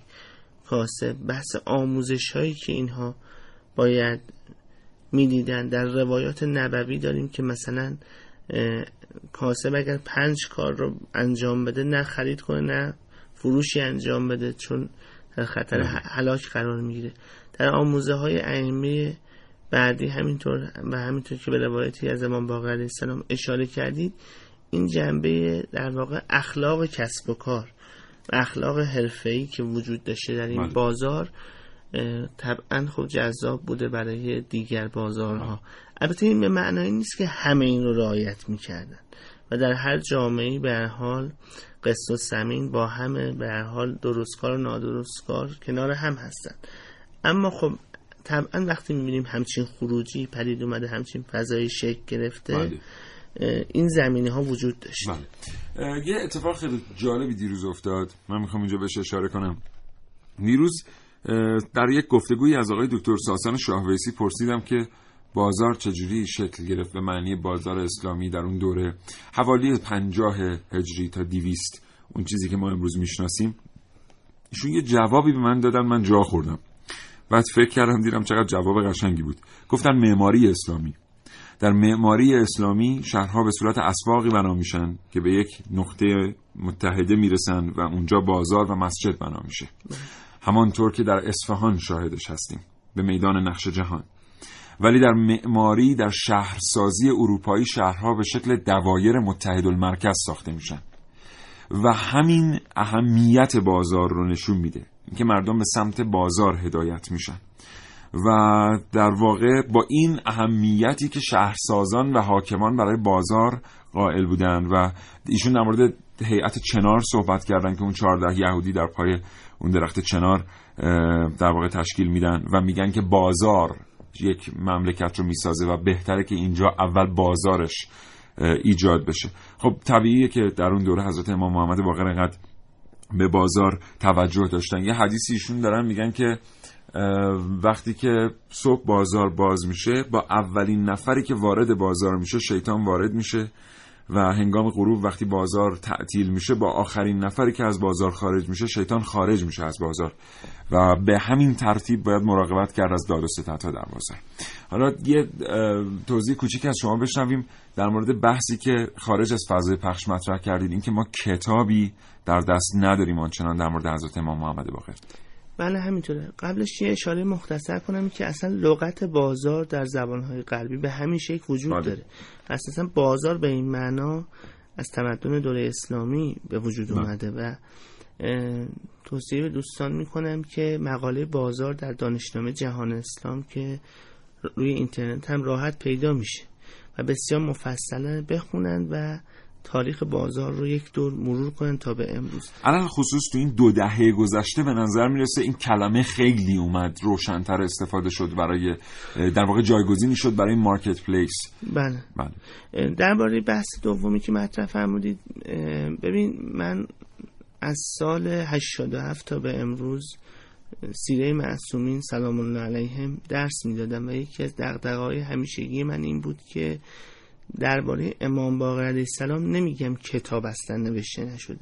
کاسب بحث آموزش هایی که اینها باید می‌دیدن. در روایات نبوی داریم که مثلا کاسب اگر پنج کار رو انجام بده نه خرید کنه نه فروشی انجام بده چون در خطر حلاک قرار می‌گیره. در آموزه های ائمه بعدی همینطور و همینطور که به روایتی از امام باقر علیه السلام اشاره کردید این جنبه در واقع اخلاق کسب و کار و اخلاق حرفه‌ای که وجود داشته در این بله. بازار طبعا خب جذاب بوده برای دیگر بازارها البته این به معنای نیست که همه این رو رعایت می‌کردن و در هر جامعه به هر حال قسط و سمین با همه به هر حال درستکار و نادرستکار کنار هم هستن اما خب طبعا وقتی می‌بینیم همچین خروجی پدید اومده همچین فضای شکل گرفته بله. این زمینه ها وجود داشت. بله. یه اتفاق خیلی جالبی دیروز افتاد. من می‌خوام اینجا بهش اشاره کنم. دیروز در یک گفتگویی از آقای دکتر ساسان شاهویسی پرسیدم که بازار چجوری شکل گرفت به معنی بازار اسلامی در اون دوره. حوالی پنجاه هجری تا دیویست اون چیزی که ما امروز می‌شناسیم. ایشون یه جوابی به من دادن من جا خوردم. بعد فکر کردم دیدم چقدر جواب قشنگی بود. گفتن معماری اسلامی. در معماری اسلامی شهرها به صورت اسواقی بنا میشن که به یک نقطه متحده می‌رسن و اونجا بازار و مسجد بنا میشه. همانطور که در اصفهان شاهدش هستیم به میدان نقش جهان. ولی در معماری در شهرسازی اروپایی شهرها به شکل دوایر متحد المرکز ساخته میشن. و همین اهمیت بازار رو نشون میده. اینکه مردم به سمت بازار هدایت میشن. و در واقع با این اهمیتی که شهرسازان و حاکمان برای بازار قائل بودن و ایشون در مورد هیئت چنار صحبت کردن که اون 14 یهودی در پای اون درخت چنار در واقع تشکیل میدن و میگن که بازار یک مملکت رو می‌سازه و بهتره که اینجا اول بازارش ایجاد بشه. خب طبیعیه که در اون دوره حضرت امام محمد باقر اینقدر به بازار توجه داشتن. یه حدیثی ایشون دارن میگن که وقتی که صبح بازار باز میشه با اولین نفری که وارد بازار میشه شیطان وارد میشه و هنگام غروب وقتی بازار تعطیل میشه با آخرین نفری که از بازار خارج میشه شیطان خارج میشه از بازار و به همین ترتیب باید مراقبت کرد از داد و ستت در بازار حالا یه توضیح کوچیک از شما بشنویم در مورد بحثی که خارج از فضای پخش مطرح کردید. اینکه ما کتابی در دست نداریم آنچنان در مورد حضرت امام محمد باقر. بله همینطوره قبلش یه اشاره مختصر کنم که اصلا لغت بازار در زبانهای غربی به همین شکل وجود بله. داره اصلا بازار به این معنا از تمدن دوره اسلامی به وجود بله. اومده و توصیه به دوستان می‌کنم که مقاله بازار در دانشنامه جهان اسلام که روی اینترنت هم راحت پیدا میشه و بسیار مفصلا بخونند و تاریخ بازار رو یک دور مرور کنن تا به امروز. الان خصوص تو این دو دهه گذشته به نظر می‌رسه این کلمه خیلی اومد روشنتر استفاده شد برای در واقع جایگزینی شد برای مارکت پلیس بله. بله. درباره بحث دومی که مطرح فرمودید ببین من از سال 87 تا به امروز سیره معصومین سلام الله علیهم درس می‌دادم و یکی از دغدغه‌های همیشگی من این بود که درباره امام باقر علیه السلام نمیگم کتاب اصلا نوشته نشده.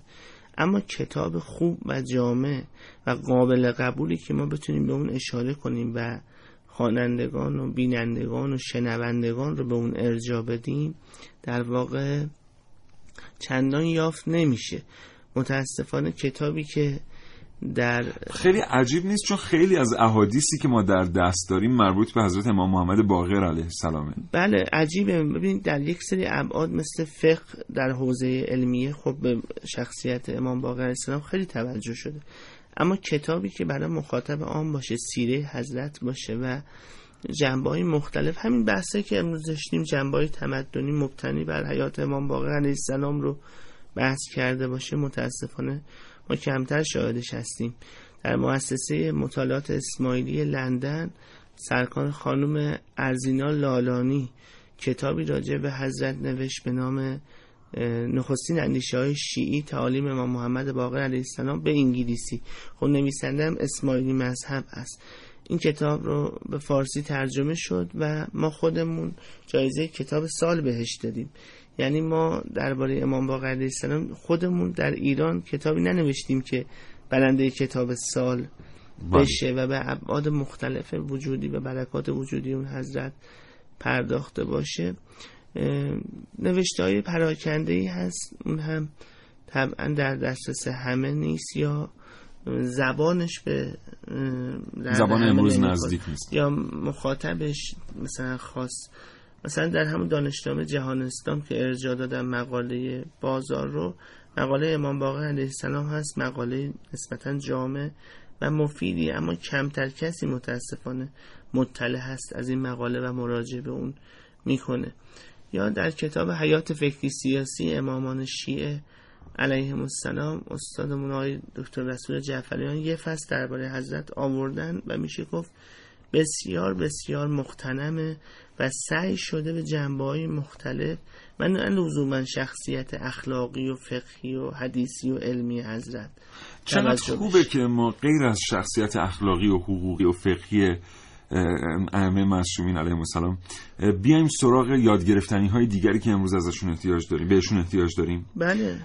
اما کتاب خوب و جامع و قابل قبولی که ما بتونیم به اون اشاره کنیم و خوانندگان و بینندگان و شنوندگان رو به اون ارجا بدیم در واقع چندان یافت نمیشه. متاسفانه کتابی که در خیلی عجیب نیست چون خیلی از احادیثی که ما در دست داریم مربوط به حضرت امام محمد باقر علیه السلامه بله عجیبه. ببینید در یک سری ابعاد مثل فقه در حوزه علمیه خب به شخصیت امام باقر علیه السلام خیلی توجه شده. اما کتابی که برای مخاطب عام باشه سیره حضرت باشه و جنبه های مختلف همین بحثه که امروز داشتیم جنبه های تمدنی مبتنی بر حیات امام باقر علیه السلام رو بحث کرده باشه متاسفانه ما کمتر شاهدش هستیم. در مؤسسه مطالعات اسماعیلی لندن سرکار خانم ارزینا لالانی کتابی راجع به حضرت نوشت به نام نخستین اندیشه های شیعی تعالیم امام محمد باقر علیه السلام به انگلیسی. خب هم اسماعیلی مذهب است. این کتاب رو به فارسی ترجمه شد و ما خودمون جایزه کتاب سال بهش دادیم. یعنی ما درباره امام باقر علیه السلام خودمون در ایران کتابی ننوشتیم که برنده کتاب سال بله. بشه و به ابعاد مختلف وجودی و برکات وجودی اون حضرت پرداخته باشه. نوشته های پراکنده ای هست. اون هم طبعا در دسترس همه نیست یا زبانش به زبان امروز نزدیک نیست. یا مخاطبش مثلا خاص مثلا در همون دانشنامه جهان اسلام که ارجاع دادم مقاله بازار رو مقاله امام باقر علیه السلام هست مقاله نسبتا جامع و مفیدی اما کمتر کسی متاسفانه مطلع هست از این مقاله و مراجعه به اون می‌کنه. یا در کتاب حیات فکری سیاسی امامان شیعه علیهم السلام استادمون آقای دکتر رسول جعفریان یه فصل درباره حضرت آوردن و میشه گفت بسیار بسیار مختنمه و سعی شده به جنبه های مختلف من نه لزوما شخصیت اخلاقی و فقهی و حدیثی و علمی حضرت چقدر خوبه. که ما غیر از شخصیت اخلاقی و حقوقی و فقهی ائمه معصومین علیهم السلام بیایم سراغ یاد گرفتنی های دیگری که امروز ازشون احتیاج داریم بهشون احتیاج داریم. بله.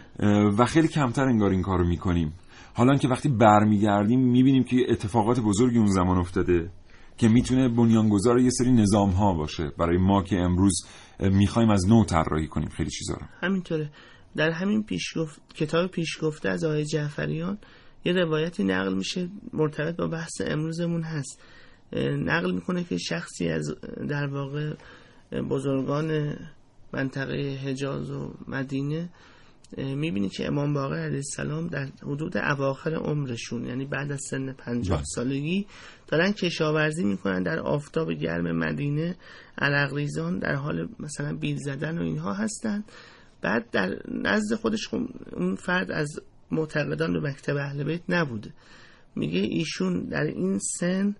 و خیلی کمتر انگار این کارو می‌کنیم. حالا که وقتی برمیگردیم می‌بینیم که اتفاقات بزرگی اون زمان افتاده. که می‌تونه بنیانگذار یه سری نظام ها باشه. برای ما که امروز می‌خوایم از نو طراحی کنیم. خیلی چیزا رو. همینطوره. در همین پیشگفت کتاب پیشگفته از آقای جعفریان یه روایتی نقل میشه مرتبط با بحث امروزمون هست. نقل می‌کنه که شخصی از در واقع بزرگان منطقه حجاز و مدینه می‌بینی که امام باقر علیه السلام در حدود اواخر عمرشون یعنی بعد از سن پنجاه بله. سالگی دارن کشاورزی می‌کنن در آفتاب گرم مدینه. عرق ریزان در حال مثلا بیل زدن و اینها هستن. بعد در نزد خودش اون فرد از معتقدان به مکتب اهل بیت نبوده. میگه ایشون در این سن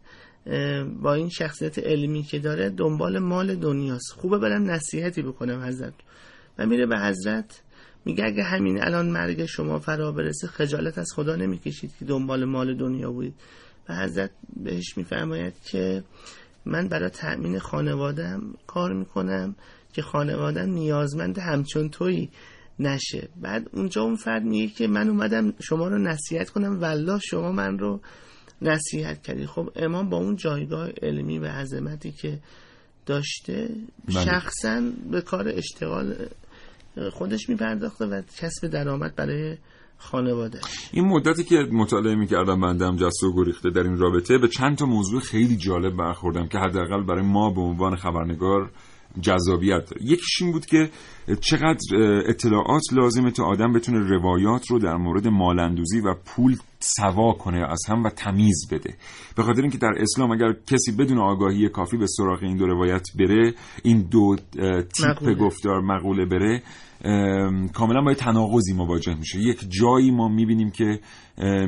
با این شخصیت علمی که داره دنبال مال دنیاست. خوبه برم نصیحتی بکنم حضرت. و میره به حضرت میگه اگه همین الان مرگ شما فرا برسه خجالت از خدا نمی‌کشید که دنبال مال دنیا بودید. و حضرت بهش میفرماید که من برای تأمین خانوادم کار می‌کنم که خانوادم نیازمند همچون تویی نشه. بعد اونجا اون فرد میگه که من اومدم شما رو نصیحت کنم والله شما من رو نصیحت کردی. خب امام با اون جایگاه علمی و عظمتی که داشته بله. شخصا به کار اشتغال خودش میپرداخته و کسب درآمد برای خانواده. این مدتی که مطالعه می‌کردم بندم جسته و گریخته در این رابطه به چند تا موضوع خیلی جالب برخوردم که حداقل برای ما به عنوان خبرنگار جذابیت داره یکیش این بود که چقدر اطلاعات لازمه تا آدم بتونه روایات رو در مورد مالندوزی و پول سوا کنه از هم و تمیز بده به خاطر اینکه در اسلام اگر کسی بدون آگاهی کافی به سراغ این دو روایت بره این دو تیپ مقوله. گفتار مقوله بره کاملا با تناقضی مواجه میشه. یک جایی ما می‌بینیم که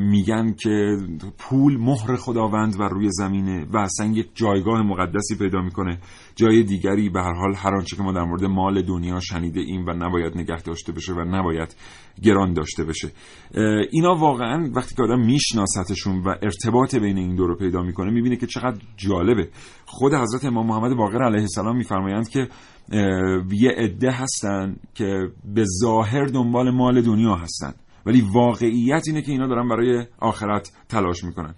میگن که پول مهر خداوند و روی زمینه و اصلا یک جایگاه مقدسی پیدا می‌کنه. جای دیگری به هر حال هر آنچه که ما در مورد مال دنیا شنیده ایم و نباید نگه داشته بشه و نباید گران داشته بشه اینا واقعا وقتی که آدم میشناستشون و ارتباط بین این دو رو پیدا می‌کنه می‌بینه که چقدر جالبه. خود حضرت امام محمد باقر علیه السلام میفرمایند که یه عده هستن که به ظاهر دنبال مال دنیا هستن. ولی واقعیت اینه که اینا دارن برای آخرت تلاش می‌کنن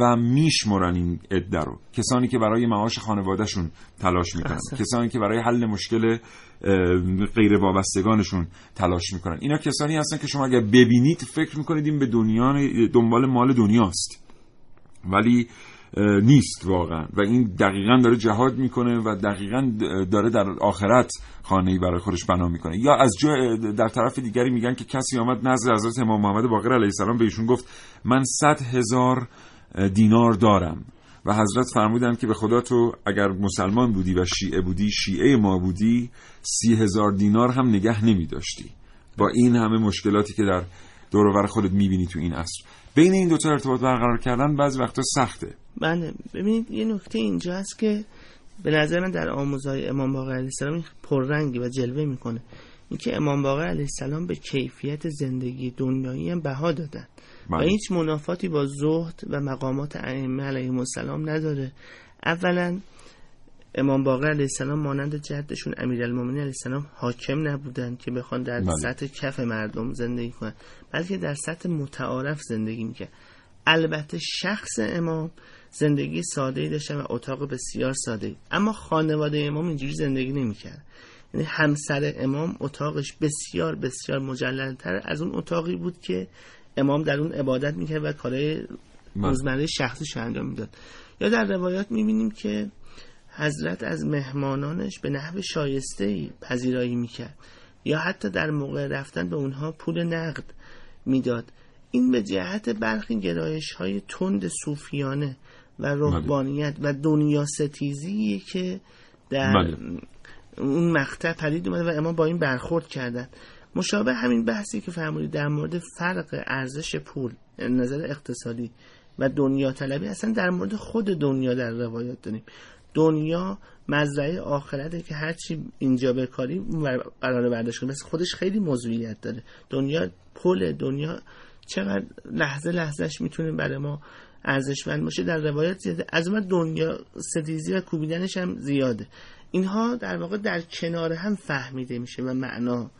و میشمرن این عده رو. کسانی که برای معاش خانوادهشون تلاش می‌کنن. کسانی که برای حل مشکل غیر وابستگانشون تلاش می‌کنن. اینا کسانی هستن که شما اگر ببینید فکر می‌کنید این به دنیا دنبال مال دنیاست. ولی نیست واقعا. و این دقیقا داره جهاد می‌کنه و دقیقا داره در آخرت خانه برای خودش بنا می‌کنه. یا از جا در طرف دیگری میگن که کسی آمد نزد حضرت امام محمد باقر علیه السلام به ایشون گفت من صد هزار دینار دارم. و حضرت فرمودن که به خدا تو اگر مسلمان بودی و شیعه بودی شیعه ما بودی سی هزار دینار هم نگه نمی داشتی با این همه مشکلاتی که در دور و بر خودت می‌بینی تو این عصر. بین این دوتا ارتباط برقرار کردن بعضی وقتا سخته. بله ببینید یه نکته اینجا هست که به نظر من در آموزهای امام باقر علیه السلام پررنگی و جلوه می‌کنه اینکه امام باقر علیه السلام به کیفیت زندگی دنیایی هم بها دادن و بله. هیچ منافاتی با زهد و مقامات ائمه علیهم السلام نداره اولا امام باقر علیه السلام مانند جدشون امیرالمومنین علیه السلام حاکم نبودن که بخوان در بله. سطح کف مردم زندگی کنن بلکه در سطح متعارف زندگی می‌کرد البته شخص امام زندگی ساده داشتن و اتاق بسیار ساده اما خانواده امام اینجوری زندگی نمی‌کرد. یعنی همسر امام اتاقش بسیار بسیار مجللتر از اون اتاقی بود که امام در اون عبادت می‌کرد و کارهای بله. روزمره شخصیش انجام می‌داد. یا در روایات می‌بینیم که حضرت از مهمانانش به نحو شایسته ای پذیرایی می‌کرد. یا حتی در موقع رفتن به اونها پول نقد می‌داد. این به جهت برخی گرایش های تند صوفیانه و رهبانیت و دنیا ستیزیه که در بله. اون مقطع پدید اومده و اما با این برخورد کردن. مشابه همین بحثی که فرمودید در مورد فرق ارزش پول نظر اقتصادی و دنیا طلبی. اصلا در مورد خود دنیا در روایات داریم. دنیا مزرعه آخرته که هرچی اینجا بکاری قرار برداشت کنی مثل خودش خیلی موضوعیت داره. دنیا پل دنیا چقدر لحظه لحظهش می‌تونه برای ما ارزشمند باشه در روایت زیاده. از اون دنیا ستیزی و کوبیدنش هم زیاده. اینها در واقع در کنار هم فهمیده میشه و معنا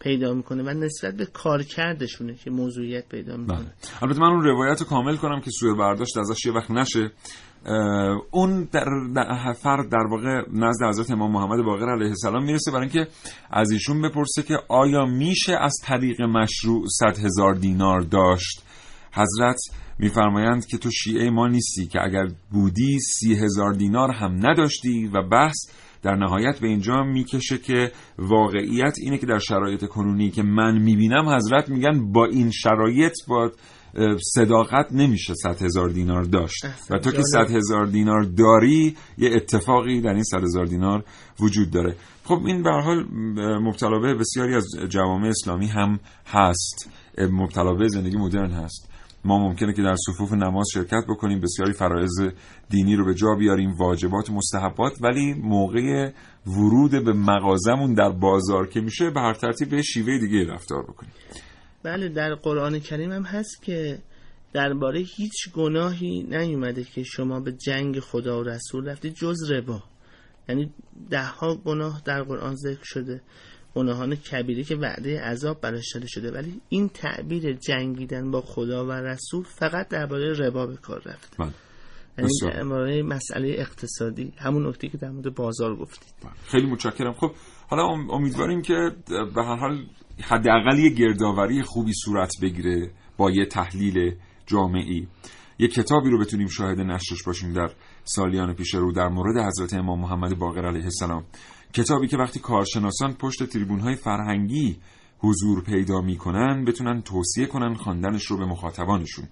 پیدا می‌کنه و نسبت به کارکردشونه که موضوعیت پیدا می‌کنه. بله. البته من اون روایت رو کامل کنم که سوء برداشت ازش یه وقت نشه. اون در, در فرد در واقع نزد حضرت امام محمد باقر علیه السلام می‌رسه برای اینکه از ایشون بپرسه که آیا میشه از طریق مشروع صد هزار دینار داشت؟ حضرت میفرمایند که تو شیعه ما نیستی که اگر بودی سی هزار دینار هم نداشتی و بحث در نهایت به اینجا می‌کشه که واقعیت اینه که در شرایط کنونی که من می‌بینم حضرت میگن با این شرایط با صداقت نمیشه صد هزار دینار داشت. و تو که صد هزار دینار داری یه اتفاقی در این صد هزار دینار وجود داره. خب این به حال مبتلا به بسیاری از جوامع اسلامی هم هست. مبتلا به زندگی مدرن هست. ما ممکنه که در صفوف نماز شرکت بکنیم بسیاری فرایز دینی رو به جا بیاریم واجبات مستحبات ولی موقع ورود به مغازمون در بازار که میشه به هر ترتیب به شیوه دیگه رفتار بکنیم. بله در قرآن کریم هم هست که درباره هیچ گناهی نیومده که شما به جنگ خدا و رسول رفتید جز ربا. یعنی ده ها گناه در قرآن ذکر شده. گناهان کبیره که وعده عذاب براش داده شده. ولی این تعبیر جنگیدن با خدا و رسول فقط درباره ربا به کار رفت. بله. یعنی درباره مسئله اقتصادی. همون نکته که در مورد بازار گفتید. بله. خیلی متشکرم. خب حالا امیدواریم که به هر حال حداقل یه گردآوری خوبی صورت بگیره با یه تحلیل جامعی. یه کتابی رو بتونیم شاهد نشرش باشیم در سالیان پیش رو در مورد حضرت امام محمد باقر علیه السلام. کتابی که وقتی کارشناسان پشت تریبون های فرهنگی حضور پیدا می‌کنن بتونن توصیه کنن خواندنش رو به مخاطبانشون.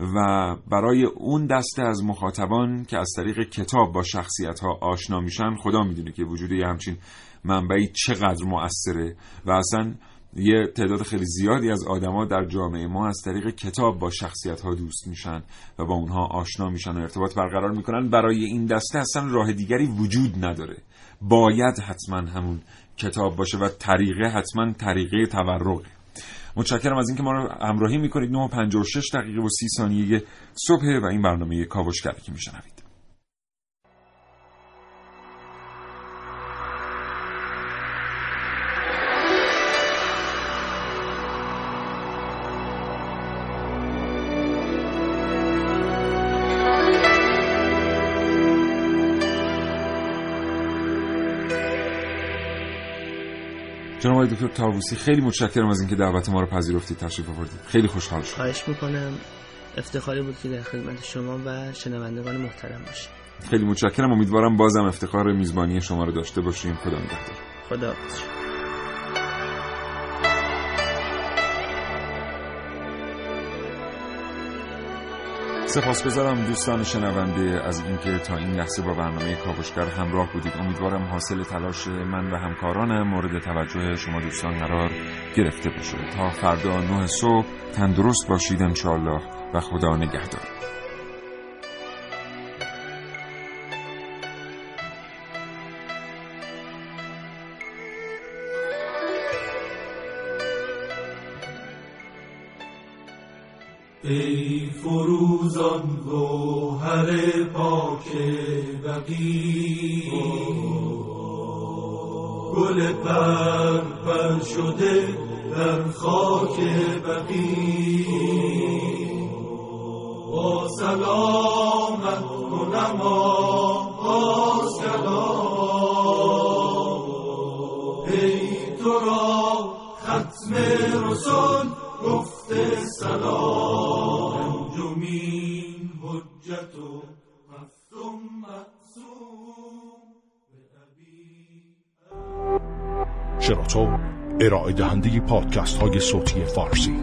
و برای اون دسته از مخاطبان که از طریق کتاب با شخصیت ها آشنا میشن خدا می‌دونه که وجود یه همچین منبعی چقدر مؤثره. و اصلا یه تعداد خیلی زیادی از آدما در جامعه ما از طریق کتاب با شخصیت ها دوست میشن و با اونها آشنا میشن و ارتباط برقرار می‌کنن. برای این دسته اصلا راه دیگری وجود نداره. باید حتما همون کتاب باشه و طریقه حتما طریقه تورقه. متشکرم از اینکه ما رو همراهی می‌کنید. 9:56 دقیقه و 30 ثانیه صبح و این برنامه کاوشگر که میشنوید. جناب آقای دکتر تاووسی خیلی متشکرم از اینکه دعوت ما رو پذیرفتید تشریف آوردید. خیلی خوشحال شدم. خواهش می‌کنم. افتخاری بود که در خدمت شما و شنوندگان محترم باشیم. خیلی متشکرم. امیدوارم بازم افتخار میزبانی شما رو داشته باشیم. خدا نگهدار. خدا سپاسگزارم دوستان شنونده از اینکه تا این لحظه با برنامه کاوشگر همراه بودید. امیدوارم حاصل تلاش من و همکارانم مورد توجه شما دوستان قرار گرفته باشه تا فردا نه صبح تندرست باشید انشاءالله و خدا نگهدار. ای فروزان گوهر پاک بقی. گل پر پر شده در خاک بقی. با سلامت کنم آغاز کلام. ای تو را ختم رسول گفته سلام. حجت و مفتم مقصوم شراطو ارائه دهنده پادکست های صوتی فارسی.